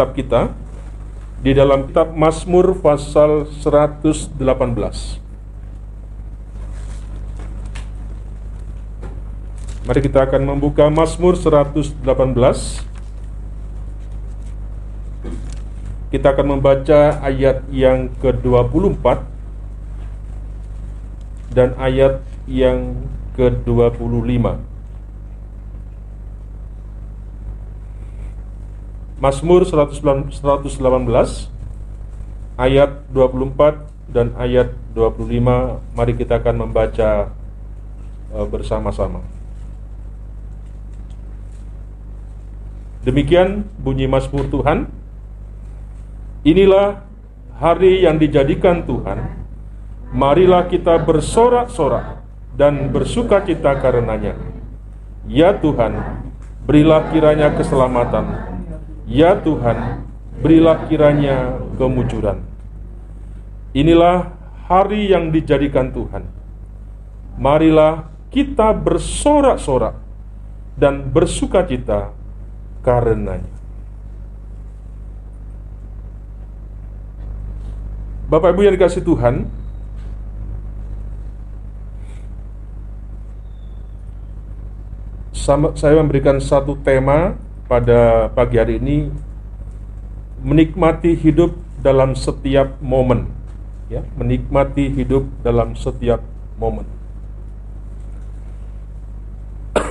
kitab kita di dalam kitab Mazmur pasal 118. Mari kita akan membuka Mazmur 118. Kita akan membaca ayat yang ke-24 dan ayat yang ke-25. Mazmur 118 ayat 24 dan ayat 25 mari kita akan membaca uh, bersama-sama. Demikian bunyi Mazmur Tuhan. Inilah hari yang dijadikan Tuhan. Marilah kita bersorak-sorak dan bersuka cita karenanya. Ya Tuhan, berilah kiranya keselamatan Ya Tuhan, berilah kiranya kemujuran. Inilah hari yang dijadikan Tuhan. Marilah kita bersorak-sorak dan bersuka cita karenanya. Bapak Ibu yang dikasih Tuhan, saya memberikan satu tema pada pagi hari ini menikmati hidup dalam setiap momen ya menikmati hidup dalam setiap momen.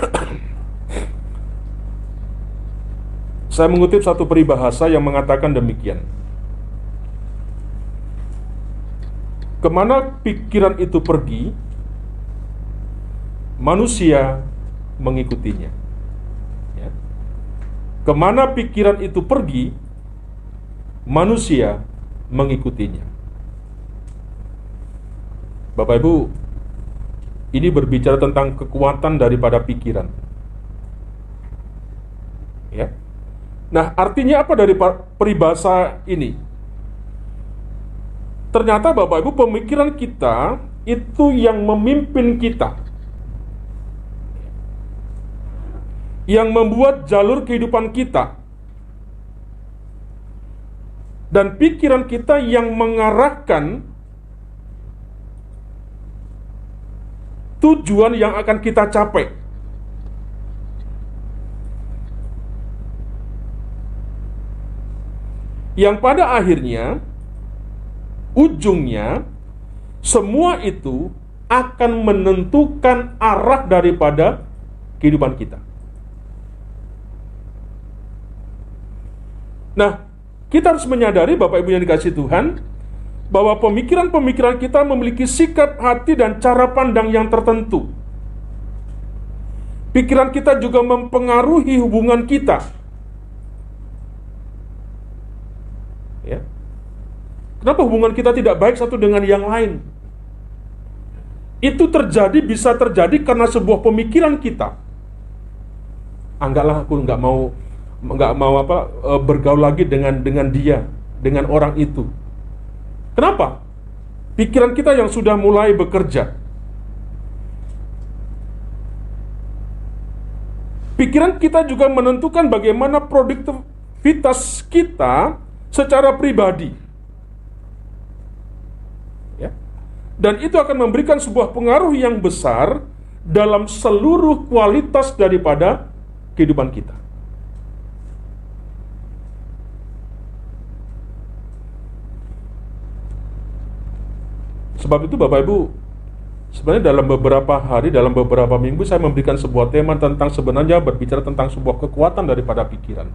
Saya mengutip satu peribahasa yang mengatakan demikian. Ke mana pikiran itu pergi manusia mengikutinya Ke mana pikiran itu pergi, manusia mengikutinya. Bapak Ibu, ini berbicara tentang kekuatan daripada pikiran. Ya. Nah, artinya apa dari peribahasa ini? Ternyata Bapak Ibu, pemikiran kita itu yang memimpin kita. Yang membuat jalur kehidupan kita dan pikiran kita yang mengarahkan tujuan yang akan kita capai. Yang pada akhirnya ujungnya semua itu akan menentukan arah daripada kehidupan kita. Nah, kita harus menyadari Bapak Ibu yang dikasih Tuhan bahwa pemikiran-pemikiran kita memiliki sikap hati dan cara pandang yang tertentu. Pikiran kita juga mempengaruhi hubungan kita. Ya. Kenapa hubungan kita tidak baik satu dengan yang lain? Itu terjadi bisa terjadi karena sebuah pemikiran kita. Anggaplah aku nggak mau nggak mau apa e, bergaul lagi dengan dengan dia, dengan orang itu. Kenapa? Pikiran kita yang sudah mulai bekerja. Pikiran kita juga menentukan bagaimana produktivitas kita secara pribadi. Ya. Dan itu akan memberikan sebuah pengaruh yang besar dalam seluruh kualitas daripada kehidupan kita. Sebab itu Bapak Ibu, sebenarnya dalam beberapa hari, dalam beberapa minggu saya memberikan sebuah tema tentang sebenarnya berbicara tentang sebuah kekuatan daripada pikiran.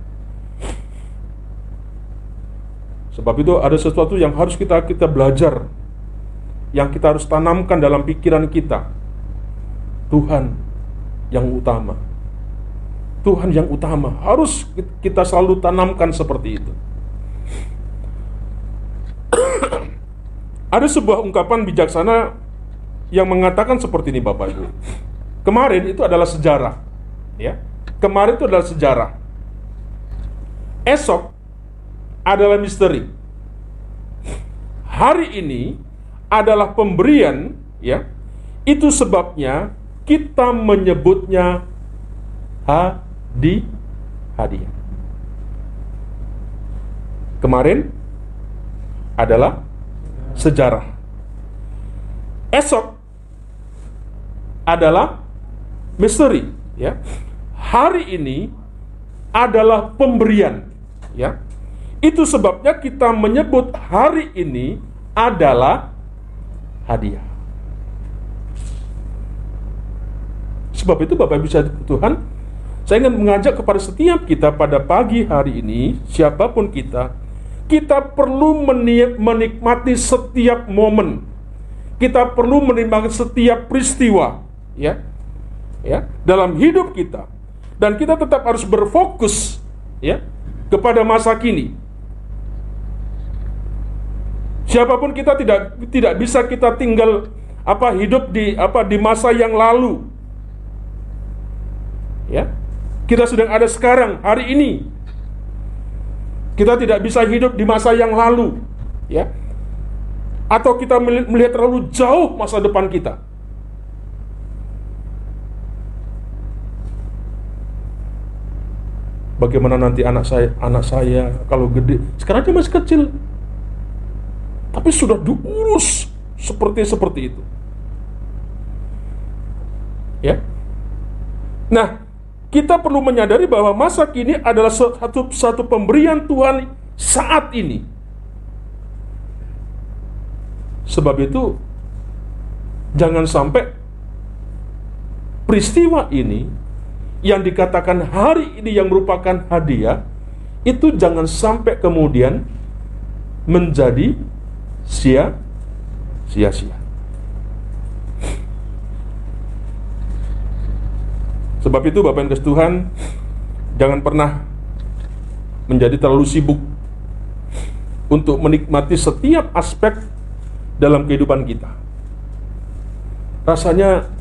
Sebab itu ada sesuatu yang harus kita kita belajar, yang kita harus tanamkan dalam pikiran kita. Tuhan yang utama. Tuhan yang utama harus kita selalu tanamkan seperti itu. Ada sebuah ungkapan bijaksana yang mengatakan seperti ini Bapak Ibu. Kemarin itu adalah sejarah. Ya. Kemarin itu adalah sejarah. Esok adalah misteri. Hari ini adalah pemberian, ya. Itu sebabnya kita menyebutnya hadi hadiah. Kemarin adalah sejarah. Esok adalah misteri, ya. Hari ini adalah pemberian, ya. Itu sebabnya kita menyebut hari ini adalah hadiah. Sebab itu Bapak Ibu Tuhan, saya ingin mengajak kepada setiap kita pada pagi hari ini, siapa pun kita, kita perlu menikmati setiap momen. Kita perlu menikmati setiap peristiwa, ya. Ya, dalam hidup kita. Dan kita tetap harus berfokus ya kepada masa kini. Siapa pun kita tidak tidak bisa kita tinggal apa hidup di apa di masa yang lalu. Ya. Kita sedang ada sekarang, hari ini. Kita tidak bisa hidup di masa yang lalu, ya. Atau kita melihat terlalu jauh masa depan kita. Bagaimana nanti anak saya, anak saya kalau gede, sekarang dia masih kecil, tapi sudah diurus seperti seperti itu. Ya. Nah, kita perlu menyadari bahwa masa kini adalah satu satu pemberian Tuhan saat ini. Sebab itu jangan sampai peristiwa ini yang dikatakan hari ini yang merupakan hadiah itu jangan sampai kemudian menjadi sia sia-sia. Sebab itu Bapak Ibu Tuhan jangan pernah menjadi terlalu sibuk untuk menikmati setiap aspek dalam kehidupan kita. Rasanya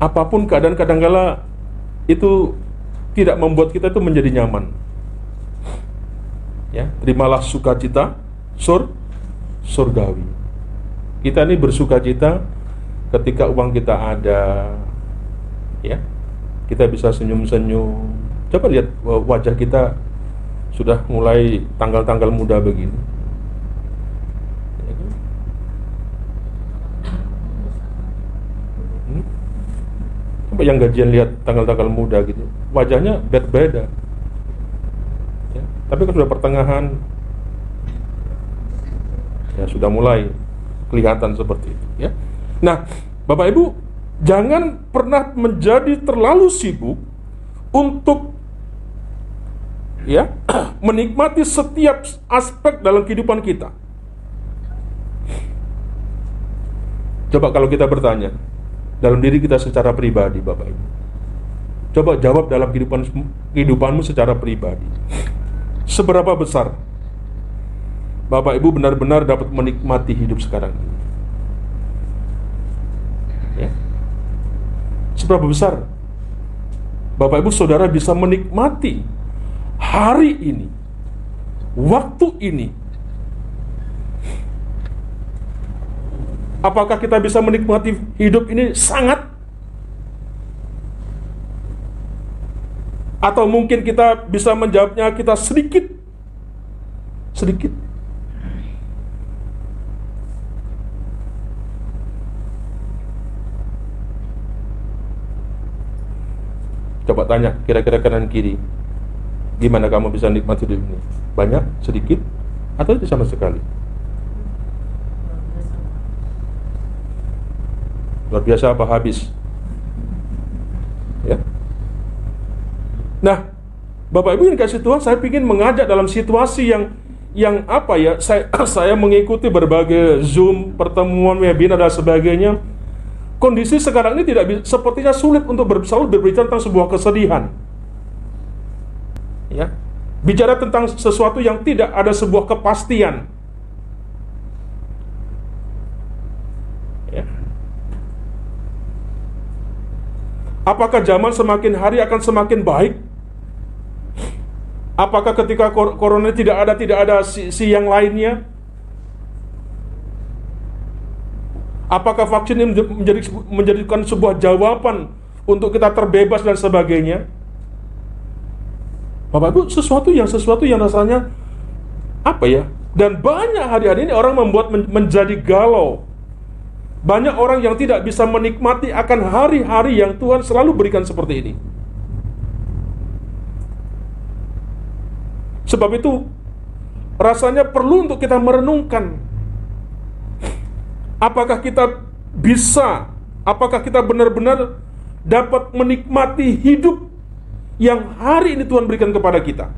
apa pun keadaan kadangkala itu tidak membuat kita itu menjadi nyaman. Ya, terimalah sukacita, sur surgawi. Kita ini bersuka cita ketika uang kita ada, ya, kita bisa senyum-senyum. Coba lihat wajah kita sudah mulai tanggal-tanggal muda begini. Ya kan? Hmm? Coba yang gajian lihat tanggal-tanggal muda gitu, wajahnya beda-beda. Ya, tapi kalau sudah pertengahan, ya sudah mulai kelihatan seperti itu ya nah Bapak Ibu jangan pernah menjadi terlalu sibuk untuk ya menikmati setiap aspek dalam kehidupan kita coba kalau kita bertanya dalam diri kita secara pribadi Bapak Ibu coba jawab dalam kehidupan kehidupanmu secara pribadi seberapa besar Bapak Ibu benar-benar dapat menikmati hidup sekarang ini. Ya. Seberapa besar Bapak Ibu Saudara bisa menikmati hari ini, waktu ini. Apakah kita bisa menikmati hidup ini sangat? Atau mungkin kita bisa menjawabnya kita sedikit? Sedikit. Coba tanya kira-kira kanan kiri Gimana kamu bisa nikmati hidup ini? Banyak? Sedikit? Atau itu sama sekali? Luar biasa apa habis? Ya. Nah, Bapak Ibu yang kasih Tuhan, saya ingin mengajak dalam situasi yang yang apa ya? Saya saya mengikuti berbagai Zoom, pertemuan, webinar dan sebagainya kondisi sekarang ini tidak sepertinya sulit untuk selalu berbicara tentang sebuah kesedihan. Ya. Bicara tentang sesuatu yang tidak ada sebuah kepastian. Ya. Apakah zaman semakin hari akan semakin baik? Apakah ketika corona tidak ada tidak ada si, si yang lainnya? Apakah vaksin ini menjadi menjadikan sebuah jawaban untuk kita terbebas dan sebagainya? Bapak Ibu, sesuatu yang sesuatu yang rasanya apa ya? Dan banyak hari-hari ini orang membuat menjadi galau. Banyak orang yang tidak bisa menikmati akan hari-hari yang Tuhan selalu berikan seperti ini. Sebab itu rasanya perlu untuk kita merenungkan apakah kita bisa, apakah kita benar-benar dapat menikmati hidup yang hari ini Tuhan berikan kepada kita.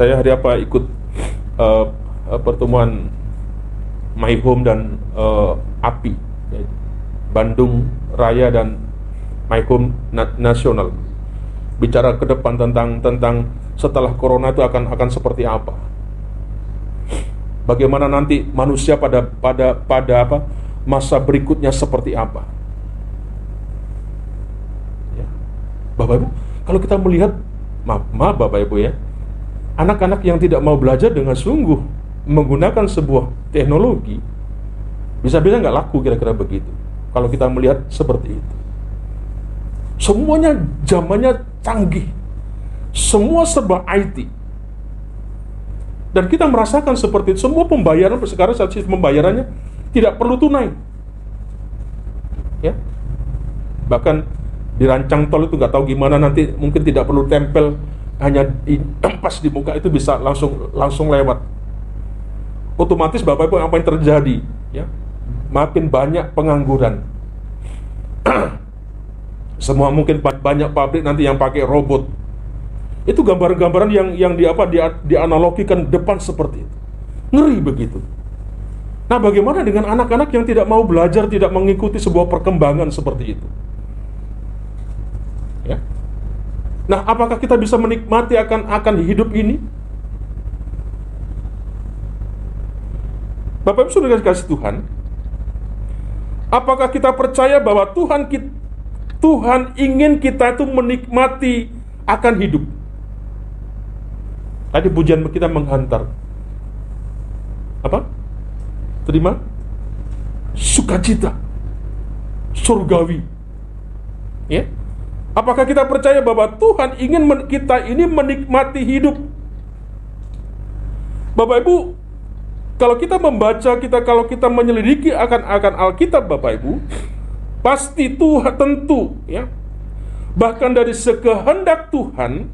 Saya hari apa ikut uh, pertemuan My Home dan uh, API Bandung Raya dan My Home Nasional. Bicara ke depan tentang tentang setelah corona itu akan akan seperti apa. Bagaimana nanti manusia pada pada pada apa masa berikutnya seperti apa. Ya. Bapak Ibu kalau kita melihat maaf, maaf Bapak Ibu ya anak-anak yang tidak mau belajar dengan sungguh menggunakan sebuah teknologi bisa-bisa nggak laku kira-kira begitu? Kalau kita melihat seperti itu semuanya zamannya canggih. Semua serba IT dan kita merasakan seperti itu. Semua pembayaran sekarang saat sistem pembayarannya tidak perlu tunai. Ya. Bahkan dirancang tol itu nggak tahu gimana nanti mungkin tidak perlu tempel. Hanya pas di muka itu bisa langsung langsung lewat. Otomatis Bapak Ibu apa yang terjadi? Ya, makin banyak pengangguran. Semua mungkin banyak pabrik nanti yang pakai robot. Itu gambaran-gambaran yang yang di apa di, dianalogikan depan seperti itu. Ngeri begitu. Nah, bagaimana dengan anak-anak yang tidak mau belajar, tidak mengikuti sebuah perkembangan seperti itu? Ya. Nah, apakah kita bisa menikmati akan akan hidup ini? Bapak Ibu sudah kasih Tuhan, apakah kita percaya bahwa Tuhan kita, Tuhan ingin kita itu menikmati akan hidup? Tadi pujian kita menghantar. Apa? Terima? Sukacita. Surgawi. Ya? Apakah kita percaya bahwa Tuhan ingin kita ini menikmati hidup? Bapak Ibu, kalau kita membaca, kita kalau kita menyelidiki akan akan Alkitab Bapak Ibu, pasti Tuhan tentu ya. Bahkan dari sekehendak Tuhan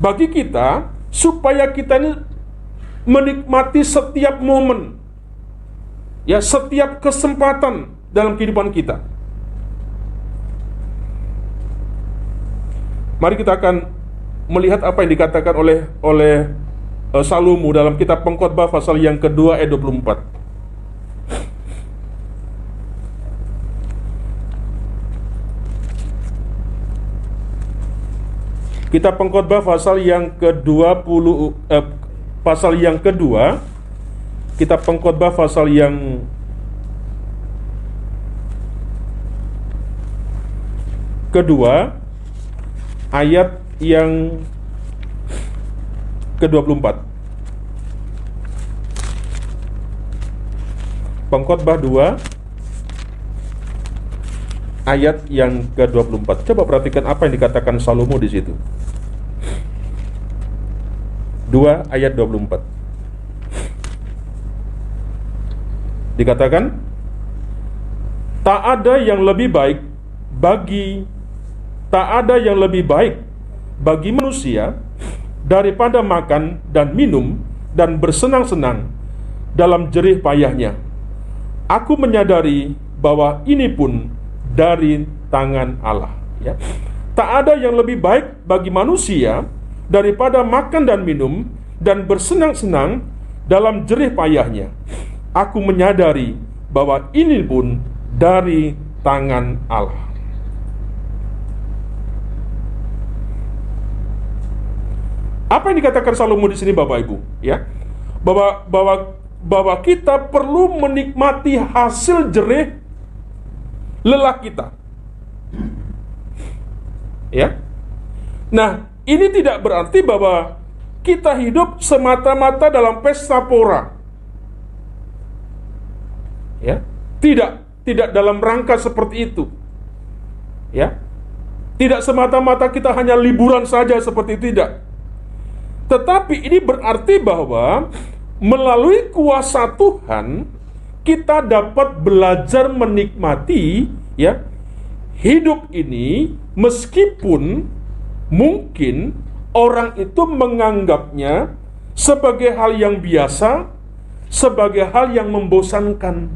bagi kita supaya kita ini menikmati setiap momen ya setiap kesempatan dalam kehidupan kita. Mari kita akan melihat apa yang dikatakan oleh oleh uh, Salomo dalam kitab Pengkhotbah pasal yang kedua ayat 24. Kitab Pengkhotbah pasal yang ke-20 eh, pasal yang kedua Kitab Pengkhotbah pasal yang kedua ayat yang ke-24. Pengkhotbah 2 ayat yang ke-24. Coba perhatikan apa yang dikatakan Salomo di situ. 2 ayat 24. Dikatakan tak ada yang lebih baik bagi tak ada yang lebih baik bagi manusia daripada makan dan minum dan bersenang-senang dalam jerih payahnya. Aku menyadari bahwa ini pun dari tangan Allah. Ya. Tak ada yang lebih baik bagi manusia daripada makan dan minum dan bersenang-senang dalam jerih payahnya. Aku menyadari bahwa ini pun dari tangan Allah. Apa yang dikatakan Salomo di sini Bapak Ibu? Ya. Bahwa bahwa bahwa kita perlu menikmati hasil jerih lelah kita. Ya. Nah, ini tidak berarti bahwa kita hidup semata-mata dalam pesta pora. Ya. Tidak. tidak dalam rangka seperti itu. Ya. Tidak semata-mata kita hanya liburan saja seperti tidak. Tetapi ini berarti bahwa melalui kuasa Tuhan kita dapat belajar menikmati ya hidup ini meskipun mungkin orang itu menganggapnya sebagai hal yang biasa, sebagai hal yang membosankan.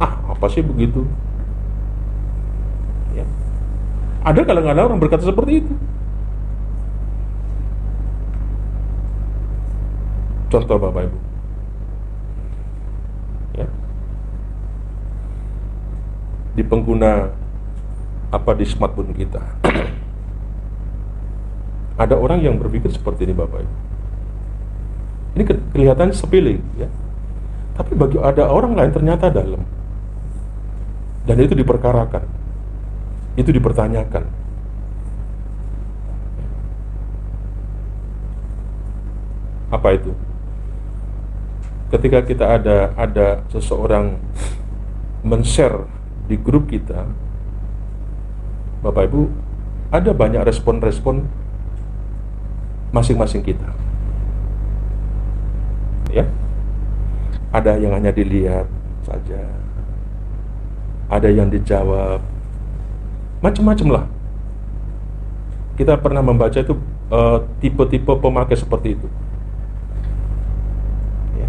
Ah, apa sih begitu? Ya. Ada kadang-kadang orang berkata seperti itu. Contoh Bapak Ibu. Ya. Di pengguna apa di smartphone kita. Ada orang yang berpikir seperti ini Bapak Ibu. Ini ke kelihatan sepele ya. Tapi bagi ada orang lain ternyata dalam. Dan itu diperkarakan. Itu dipertanyakan. Apa itu? Ketika kita ada ada seseorang men-share di grup kita, Bapak Ibu, ada banyak respon-respon masing-masing kita. Ya. Ada yang hanya dilihat saja. Ada yang dijawab. Macam-macam lah. Kita pernah membaca itu eh, tipe-tipe uh, pemakai seperti itu. Ya.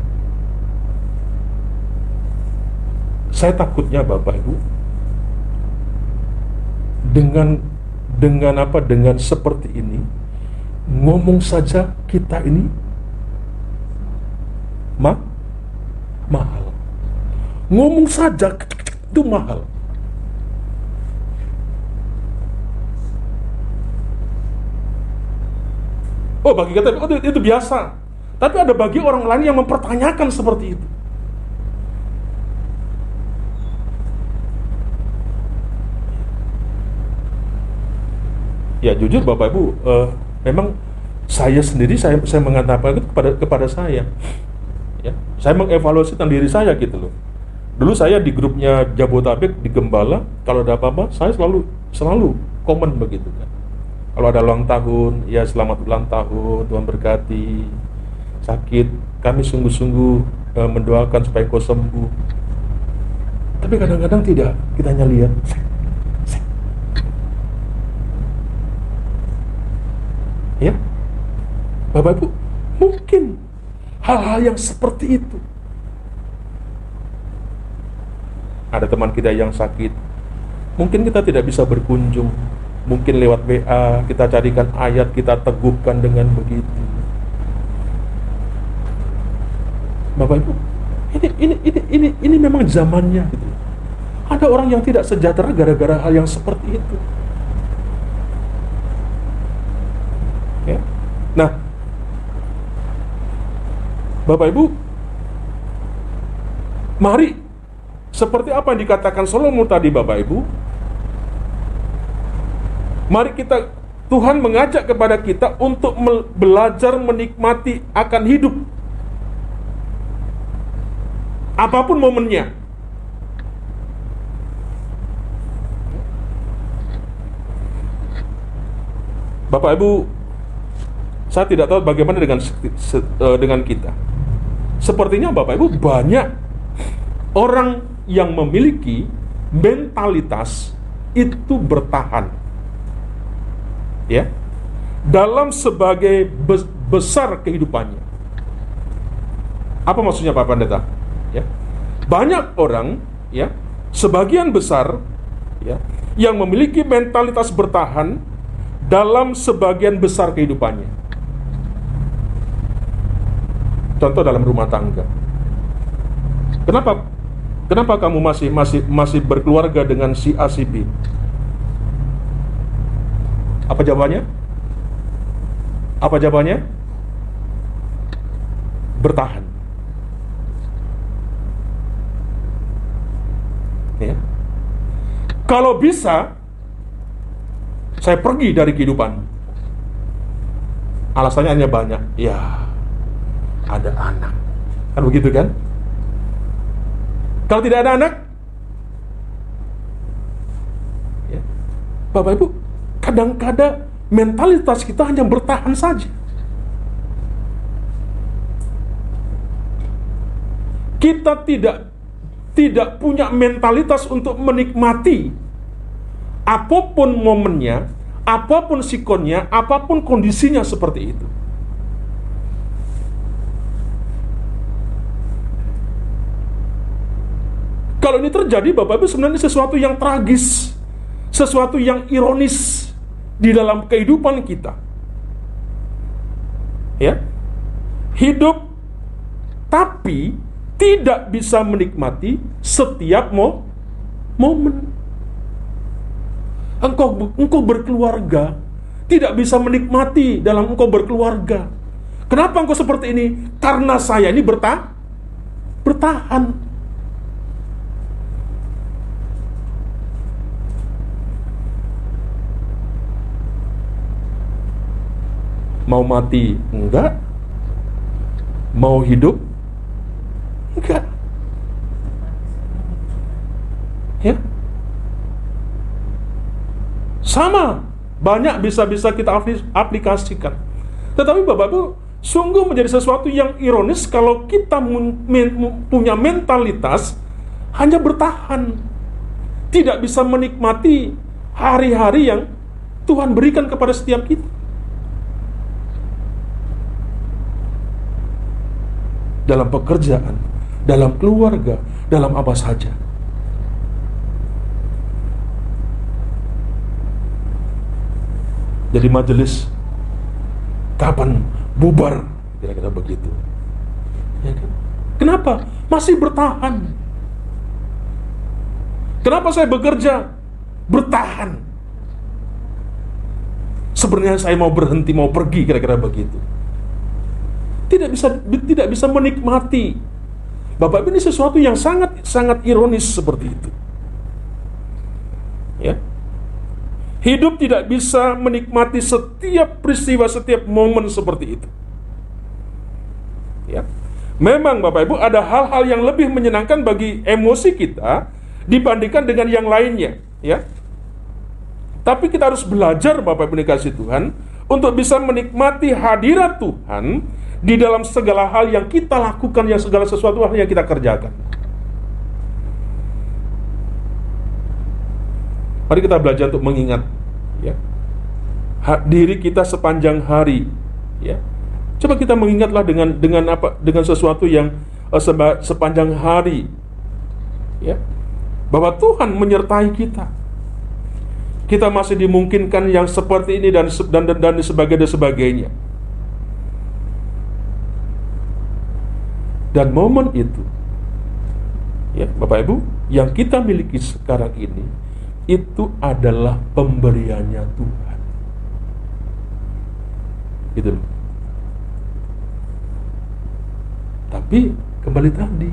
Saya takutnya Bapak Ibu dengan dengan apa dengan seperti ini ngomong saja kita ini ma mahal. Ngomong saja itu mahal. Oh bagi kita itu, itu biasa. Tapi ada bagi orang lain yang mempertanyakan seperti itu. Ya jujur Bapak Ibu, uh, memang saya sendiri saya saya mengatakan itu kepada kepada saya. Ya saya mengevaluasi tentang diri saya gitu loh. Dulu saya di grupnya Jabotabek di Gembala kalau ada apa-apa saya selalu selalu komen begitu kan. Kalau ada ulang tahun ya selamat ulang tahun Tuhan berkati. Sakit kami sungguh-sungguh e, mendoakan supaya kau sembuh. Tapi kadang-kadang tidak kita hanya lihat Ya. Bapak Ibu, mungkin hal-hal yang seperti itu. Ada teman kita yang sakit, mungkin kita tidak bisa berkunjung, mungkin lewat WA kita carikan ayat, kita teguhkan dengan begitu. Bapak Ibu, ini ini ini ini ini memang zamannya gitu. Ada orang yang tidak sejahtera gara-gara hal yang seperti itu. Ya. Nah, Bapak Ibu, mari seperti apa yang dikatakan Salomo tadi Bapak Ibu, mari kita Tuhan mengajak kepada kita untuk belajar menikmati akan hidup. Apa pun momennya. Bapak Ibu saya tidak tahu bagaimana dengan uh, dengan kita. Sepertinya Bapak Ibu banyak orang yang memiliki mentalitas itu bertahan. Ya. Dalam sebagai besar kehidupannya. Apa maksudnya Pak Pendeta? Ya. Banyak orang ya, sebagian besar ya, yang memiliki mentalitas bertahan dalam sebagian besar kehidupannya. Contoh dalam rumah tangga. Kenapa kenapa kamu masih masih masih berkeluarga dengan si A si B? Apa jawabannya? Apa jawabannya? Bertahan. Ya. Kalau bisa saya pergi dari kehidupan. Alasannya hanya banyak. Ya, ada anak. Kan begitu kan? Kalau tidak ada anak, ya. Bapak Ibu, kadang-kadang mentalitas kita hanya bertahan saja. Kita tidak tidak punya mentalitas untuk menikmati apa pun momennya, apa pun sikonnya, apa pun kondisinya seperti itu. Kalau ini terjadi, Bapak Ibu sebenarnya sesuatu yang tragis, sesuatu yang ironis di dalam kehidupan kita. Ya. Hidup tapi tidak bisa menikmati setiap mo momen. Engkau engkau berkeluarga, tidak bisa menikmati dalam engkau berkeluarga. Kenapa engkau seperti ini? Karena saya ini bertahan. Bertahan. Mau mati? Enggak. Mau hidup? Enggak. Ya. Sama. Banyak bisa-bisa kita aplikasikan. Tetapi Bapak Ibu, sungguh menjadi sesuatu yang ironis kalau kita punya mentalitas hanya bertahan. Tidak bisa menikmati hari-hari yang Tuhan berikan kepada setiap kita. Dalam pekerjaan, dalam keluarga, dalam apa saja. Jadi majelis kapan bubar kira-kira begitu. Ya kan? Kenapa? Masih bertahan. Kenapa saya bekerja? Bertahan. Sebenarnya saya mau berhenti, mau pergi kira-kira begitu tidak bisa tidak bisa menikmati. Bapak ini sesuatu yang sangat sangat ironis seperti itu. Ya. Hidup tidak bisa menikmati setiap peristiwa, setiap momen seperti itu. Ya. Memang Bapak Ibu ada hal-hal yang lebih menyenangkan bagi emosi kita dibandingkan dengan yang lainnya, ya. Tapi kita harus belajar Bapak Ibu dikasih Tuhan untuk bisa menikmati hadirat Tuhan di dalam segala hal yang kita lakukan, yang segala sesuatu hal yang kita kerjakan. Mari kita belajar untuk mengingat ya. diri kita sepanjang hari ya. Coba kita mengingatlah dengan dengan apa dengan sesuatu yang uh, seba, sepanjang hari ya. Bahwa Tuhan menyertai kita. Kita masih dimungkinkan yang seperti ini dan dan dan, dan sebagainya sebagainya. Dan momen itu, ya Bapak Ibu, yang kita miliki sekarang ini, itu adalah pemberiannya Tuhan. Gitu. Tapi kembali tadi,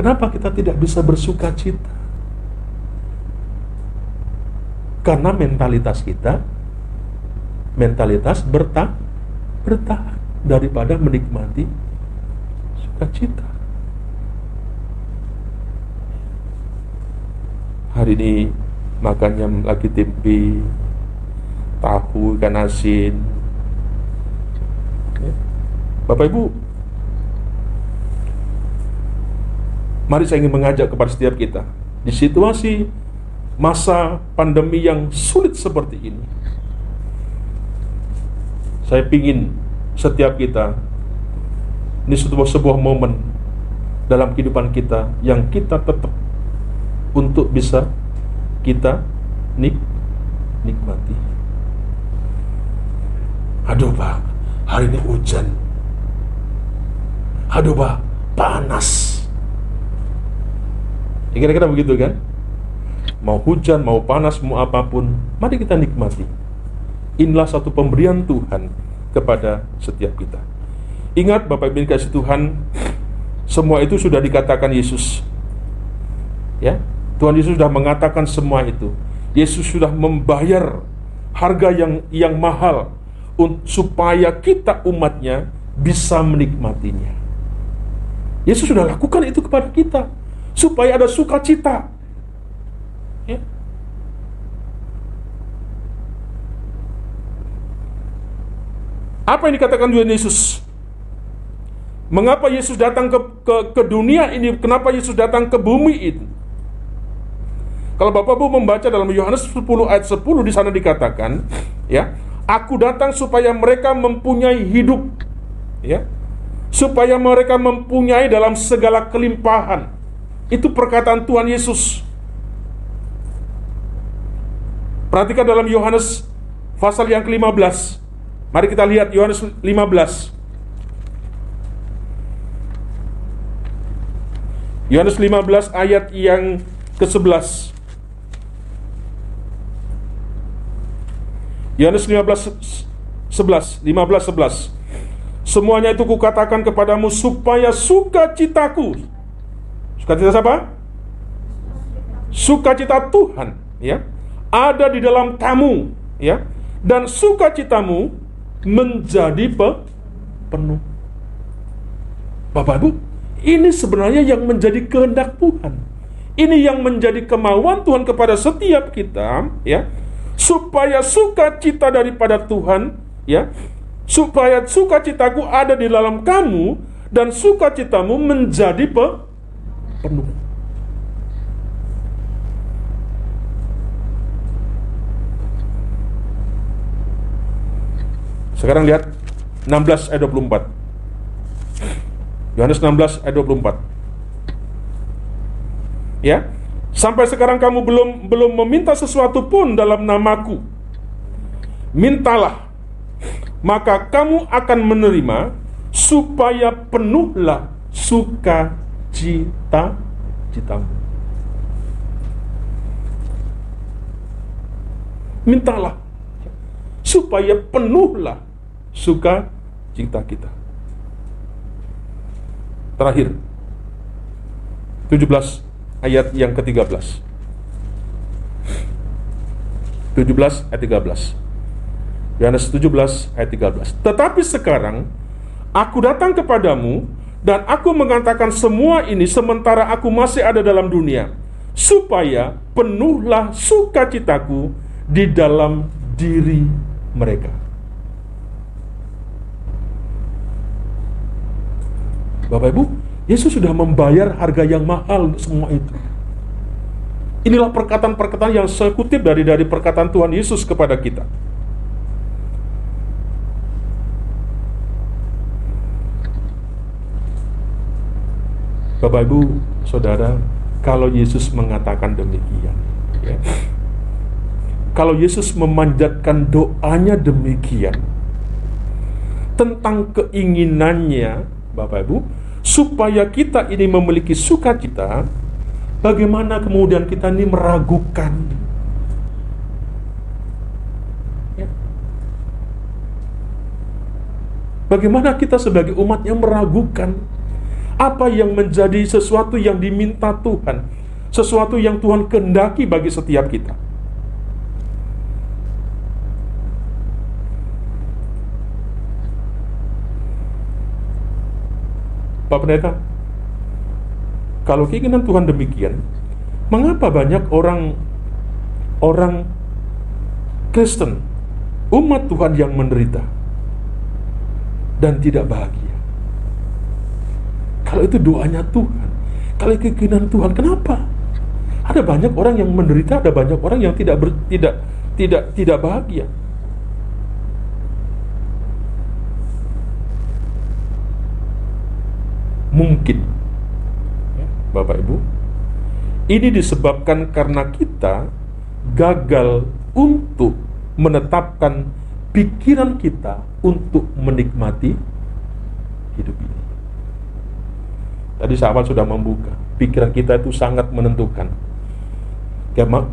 kenapa kita tidak bisa bersuka cita? Karena mentalitas kita, mentalitas bertah, bertahan daripada menikmati sukacita. Hari ini makannya lagi tempe, tahu, ikan asin. Ya. Bapak Ibu, mari saya ingin mengajak kepada setiap kita di situasi masa pandemi yang sulit seperti ini. Saya ingin setiap kita ini sebuah sebuah momen dalam kehidupan kita yang kita tetap untuk bisa kita nik nikmati. Aduh pak, hari ini hujan. Aduh pak, panas. Ya, kira-kira begitu kan? Mau hujan, mau panas, mau apa pun, mari kita nikmati. Inilah satu pemberian Tuhan kepada setiap kita. Ingat Bapak Ibu kasih Tuhan, semua itu sudah dikatakan Yesus. Ya, Tuhan Yesus sudah mengatakan semua itu. Yesus sudah membayar harga yang yang mahal supaya kita umatnya bisa menikmatinya. Yesus sudah lakukan itu kepada kita. supaya ada sukacita. Ya. Apa yang dikatakan Tuhan Yesus? Mengapa Yesus datang ke, ke, ke dunia ini? Kenapa Yesus datang ke bumi ini? Kalau Bapak Ibu membaca dalam Yohanes 10 ayat 10 di sana dikatakan, ya, aku datang supaya mereka mempunyai hidup, ya, supaya mereka mempunyai dalam segala kelimpahan. Itu perkataan Tuhan Yesus. Perhatikan dalam Yohanes pasal yang ke-15. Mari kita lihat Yohanes 15. Yohanes 15 ayat yang ke-11. Yohanes 15 11 15 11 Semuanya itu kukatakan kepadamu supaya sukacitaku. Sukacita siapa? Sukacita Tuhan ya. Ada di dalam kamu ya. Dan sukacitamu menjadi pe penuh. Bapak Ibu ini sebenarnya yang menjadi kehendak Tuhan. Ini yang menjadi kemauan Tuhan kepada setiap kita ya. Supaya sukacita daripada Tuhan ya. Supaya sukacitaku ada di dalam kamu dan sukacitamu menjadi pe penuh. Sekarang lihat 16 ayat 24 Yohanes 16 ayat 24 Ya Sampai sekarang kamu belum belum meminta sesuatu pun dalam namaku. Mintalah, maka kamu akan menerima supaya penuhlah sukacita citamu. Mintalah supaya penuhlah sukacita kita. Terakhir 17 ayat yang ke-13. 17 ayat 13. Yohanes 17 ayat 13. Tetapi sekarang aku datang kepadamu dan aku mengatakan semua ini sementara aku masih ada dalam dunia supaya penuhlah sukacitaku di dalam diri mereka. Bapak Ibu, Yesus sudah membayar harga yang mahal untuk semua itu. Inilah perkataan-perkataan yang saya kutip dari dari perkataan Tuhan Yesus kepada kita. Bapak Ibu, Saudara, kalau Yesus mengatakan demikian, ya, kalau Yesus memanjatkan doanya demikian tentang keinginannya, Bapak Ibu, supaya kita ini memiliki sukacita, bagaimana kemudian kita ini meragukan? Ya. Bagaimana kita sebagai umat yang meragukan apa yang menjadi sesuatu yang diminta Tuhan, sesuatu yang Tuhan kehendaki bagi setiap kita? Pak Pendeta, kalau keinginan Tuhan demikian, mengapa banyak orang orang Kristen, umat Tuhan yang menderita dan tidak bahagia? Kalau itu doanya Tuhan, kalau keinginan Tuhan, kenapa? Ada banyak orang yang menderita, ada banyak orang yang tidak ber, tidak tidak tidak bahagia. mungkin ya, Bapak Ibu ini disebabkan karena kita gagal untuk menetapkan pikiran kita untuk menikmati hidup ini. Tadi sahabat sudah membuka, pikiran kita itu sangat menentukan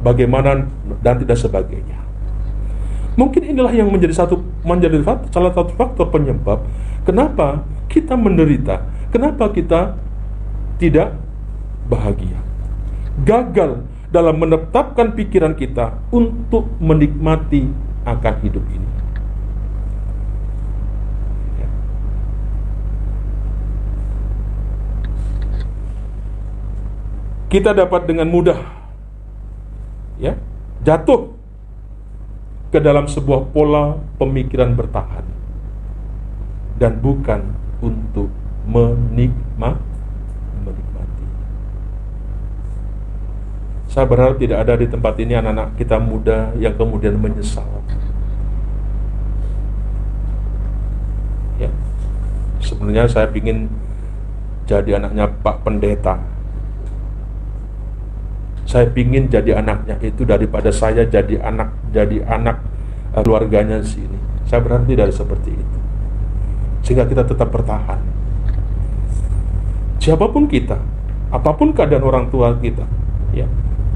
bagaimana dan tidak sebagainya. Mungkin inilah yang menjadi satu menjadi salah satu faktor penyebab kenapa kita menderita Kenapa kita tidak bahagia? Gagal dalam menetapkan pikiran kita untuk menikmati akan hidup ini. Ya. kita dapat dengan mudah ya jatuh ke dalam sebuah pola pemikiran bertahan dan bukan untuk menikmat menikmati. Saya berharap tidak ada di tempat ini anak-anak kita muda yang kemudian menyesal. Ya. Sebenarnya saya ingin jadi anaknya Pak Pendeta. Saya ingin jadi anaknya itu daripada saya jadi anak jadi anak uh, keluarganya sini. Saya berharap tidak seperti itu. Sehingga kita tetap bertahan. Siapa pun kita, apa pun keadaan orang tua kita, ya,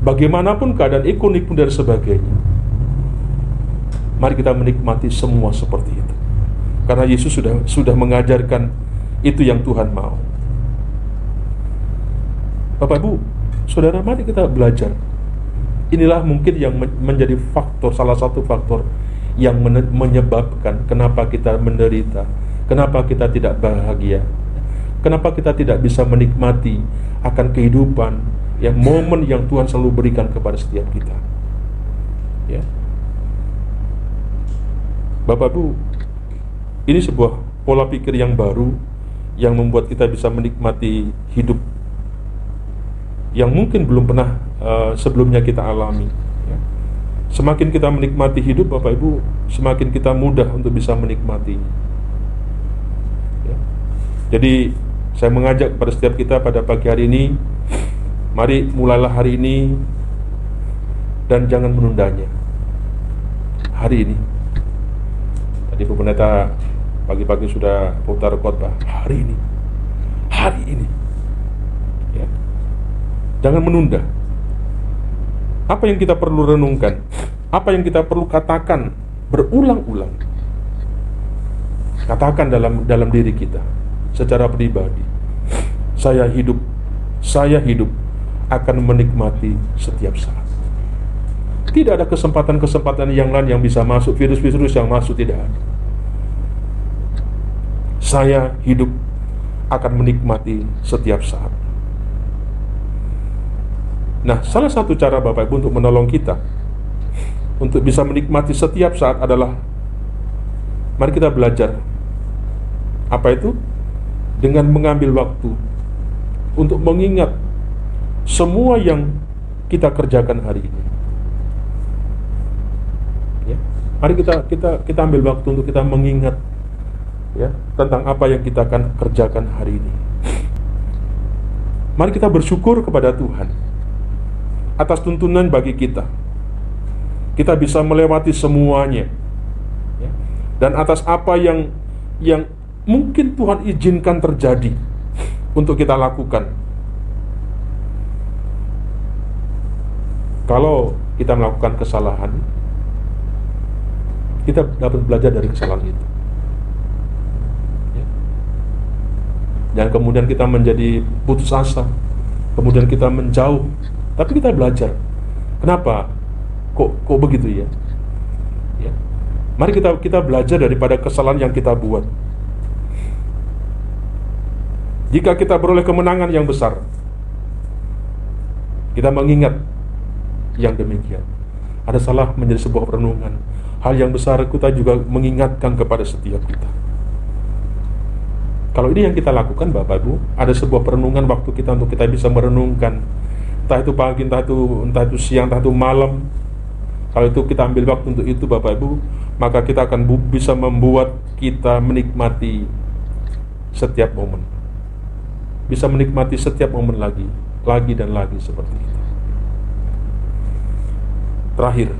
bagaimanapun keadaan ekonomi pun dan sebagainya, mari kita menikmati semua seperti itu. Karena Yesus sudah sudah mengajarkan itu yang Tuhan mau. Bapak Ibu, Saudara, mari kita belajar. Inilah mungkin yang menjadi faktor, salah satu faktor yang menyebabkan kenapa kita menderita, kenapa kita tidak bahagia, kenapa kita tidak bisa menikmati akan kehidupan yang momen yang Tuhan selalu berikan kepada setiap kita. Ya. Bapak Bu, ini sebuah pola pikir yang baru yang membuat kita bisa menikmati hidup yang mungkin belum pernah uh, sebelumnya kita alami. Ya. Semakin kita menikmati hidup, Bapak Ibu, semakin kita mudah untuk bisa menikmati. Ya. Jadi saya mengajak kepada setiap kita pada pagi hari ini, mari mulailah hari ini dan jangan menundanya. Hari ini. Tadi Bu Pendeta pagi-pagi sudah putar khotbah. Hari ini. Hari ini Jangan menunda. Apa yang kita perlu renungkan? Apa yang kita perlu katakan berulang-ulang? Katakan dalam dalam diri kita secara pribadi. Saya hidup, saya hidup akan menikmati setiap saat. Tidak ada kesempatan-kesempatan yang lain yang bisa masuk, virus-virus yang masuk tidak ada. Saya hidup akan menikmati setiap saat. Nah, salah satu cara Bapak Ibu untuk menolong kita untuk bisa menikmati setiap saat adalah mari kita belajar apa itu dengan mengambil waktu untuk mengingat semua yang kita kerjakan hari ini. Ya, mari kita kita kita ambil waktu untuk kita mengingat ya tentang apa yang kita akan kerjakan hari ini. Mari kita bersyukur kepada Tuhan atas tuntunan bagi kita. Kita bisa melewati semuanya. Ya. Dan atas apa yang yang mungkin Tuhan izinkan terjadi untuk kita lakukan. Kalau kita melakukan kesalahan, kita dapat belajar dari kesalahan itu. Ya. Dan kemudian kita menjadi putus asa, kemudian kita menjauh tapi kita belajar. Kenapa? Kok kok begitu ya? Ya. Mari kita kita belajar daripada kesalahan yang kita buat. Jika kita beroleh kemenangan yang besar, kita mengingat yang demikian. Ada salah menjadi sebuah renungan. Hal yang besar kita juga mengingatkan kepada setiap kita. Kalau ini yang kita lakukan Bapak Ibu, ada sebuah perenungan waktu kita untuk kita bisa merenungkan entah itu pagi, entah itu entah itu siang, entah itu malam. Kalau itu kita ambil waktu untuk itu Bapak Ibu, maka kita akan bisa membuat kita menikmati setiap momen. Bisa menikmati setiap momen lagi, lagi dan lagi seperti itu. Terakhir,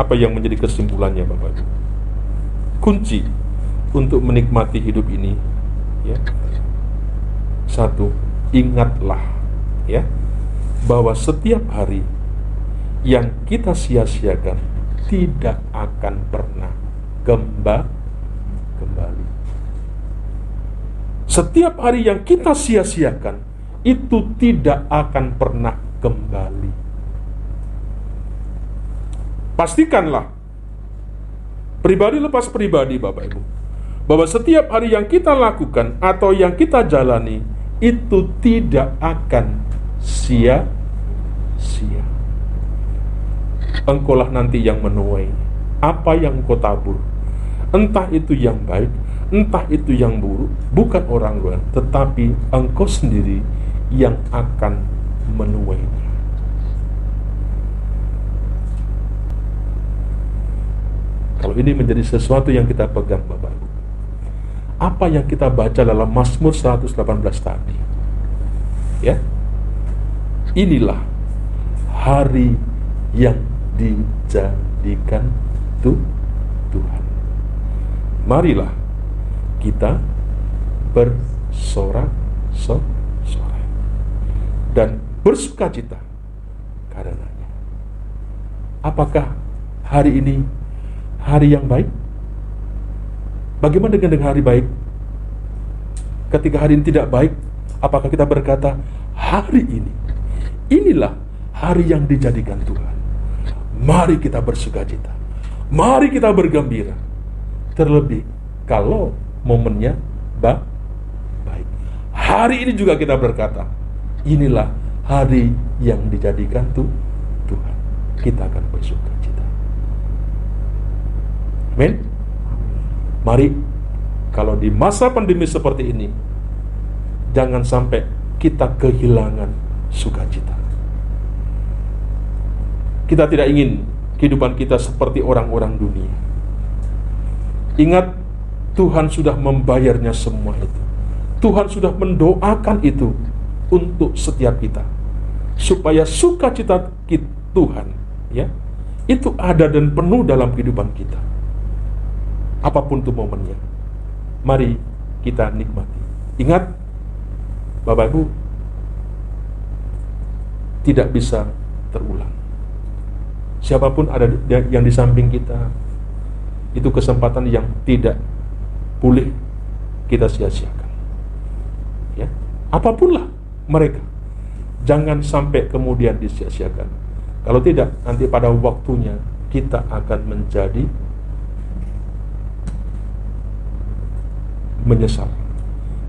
apa yang menjadi kesimpulannya Bapak Ibu? Kunci untuk menikmati hidup ini ya. Satu, ingatlah ya bahwa setiap hari yang kita sia-siakan tidak akan pernah kemba kembali. Setiap hari yang kita sia-siakan itu tidak akan pernah kembali. Pastikanlah pribadi lepas pribadi Bapak Ibu bahwa setiap hari yang kita lakukan atau yang kita jalani itu tidak akan sia sia. Engkaulah nanti yang menuai apa yang engkau tabur. Entah itu yang baik, entah itu yang buruk, bukan orang luar, tetapi engkau sendiri yang akan menuainya. Kalau ini menjadi sesuatu yang kita pegang Bapak Ibu. Apa yang kita baca dalam Mazmur 118 tadi. Ya. Inilah hari yang dijadikan tu Tuhan. Marilah kita bersorak-sorai dan bersuka cita karenanya. Apakah hari ini hari yang baik? Bagaimana dengan hari baik? Ketika hari ini tidak baik, apakah kita berkata, hari ini, inilah hari yang dijadikan Tuhan. Mari kita bersuka cita. Mari kita bergembira. Terlebih kalau momennya ba baik. Hari ini juga kita berkata, inilah hari yang dijadikan tuh Tuhan. Kita akan bersuka Amin. Mari kalau di masa pandemi seperti ini jangan sampai kita kehilangan sukacita. Kita tidak ingin kehidupan kita seperti orang-orang dunia. Ingat Tuhan sudah membayarnya semua itu. Tuhan sudah mendoakan itu untuk setiap kita supaya sukacita Tuhan ya itu ada dan penuh dalam kehidupan kita apa pun itu momennya. Mari kita nikmati. Ingat, Bapak Ibu, tidak bisa terulang. Siapa pun ada yang di samping kita, itu kesempatan yang tidak boleh kita sia-siakan. Ya, apa pun lah mereka, jangan sampai kemudian disia-siakan. Kalau tidak, nanti pada waktunya kita akan menjadi menyesal.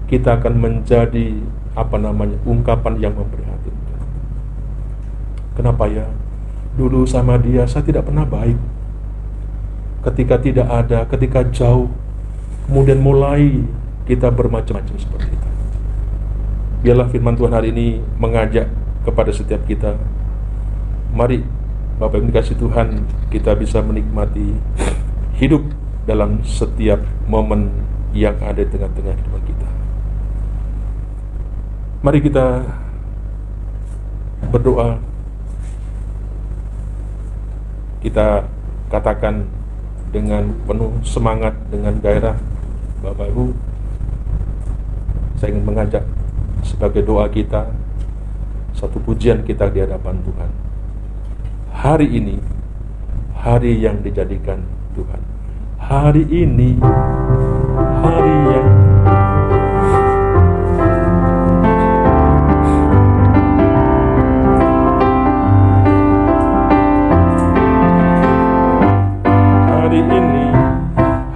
Kita akan menjadi apa namanya ungkapan yang memprihatinkan. Kenapa ya? Dulu sama dia saya tidak pernah baik. Ketika tidak ada, ketika jauh, kemudian mulai kita bermacam-macam seperti itu. Biarlah firman Tuhan hari ini mengajak kepada setiap kita. Mari Bapak Ibu dikasih Tuhan kita bisa menikmati hidup dalam setiap momen yang ada di tengah-tengah kehidupan kita. Mari kita berdoa. Kita katakan dengan penuh semangat, dengan gairah, Bapak Ibu, saya ingin mengajak sebagai doa kita, satu pujian kita di hadapan Tuhan. Hari ini, hari yang dijadikan Tuhan. Hari ini hari ini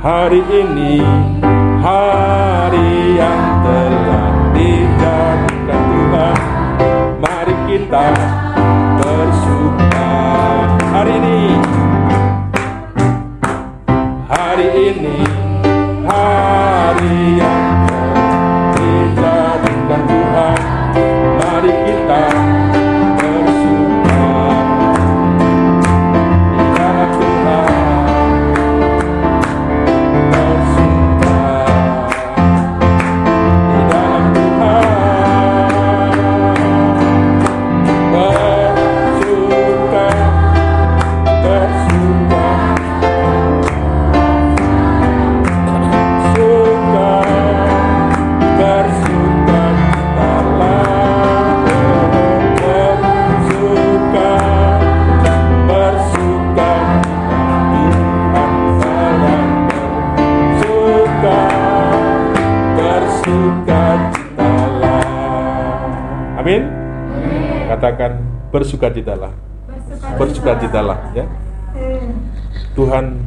hari ini hari katakan bersuka citalah bersuka citalah ya Tuhan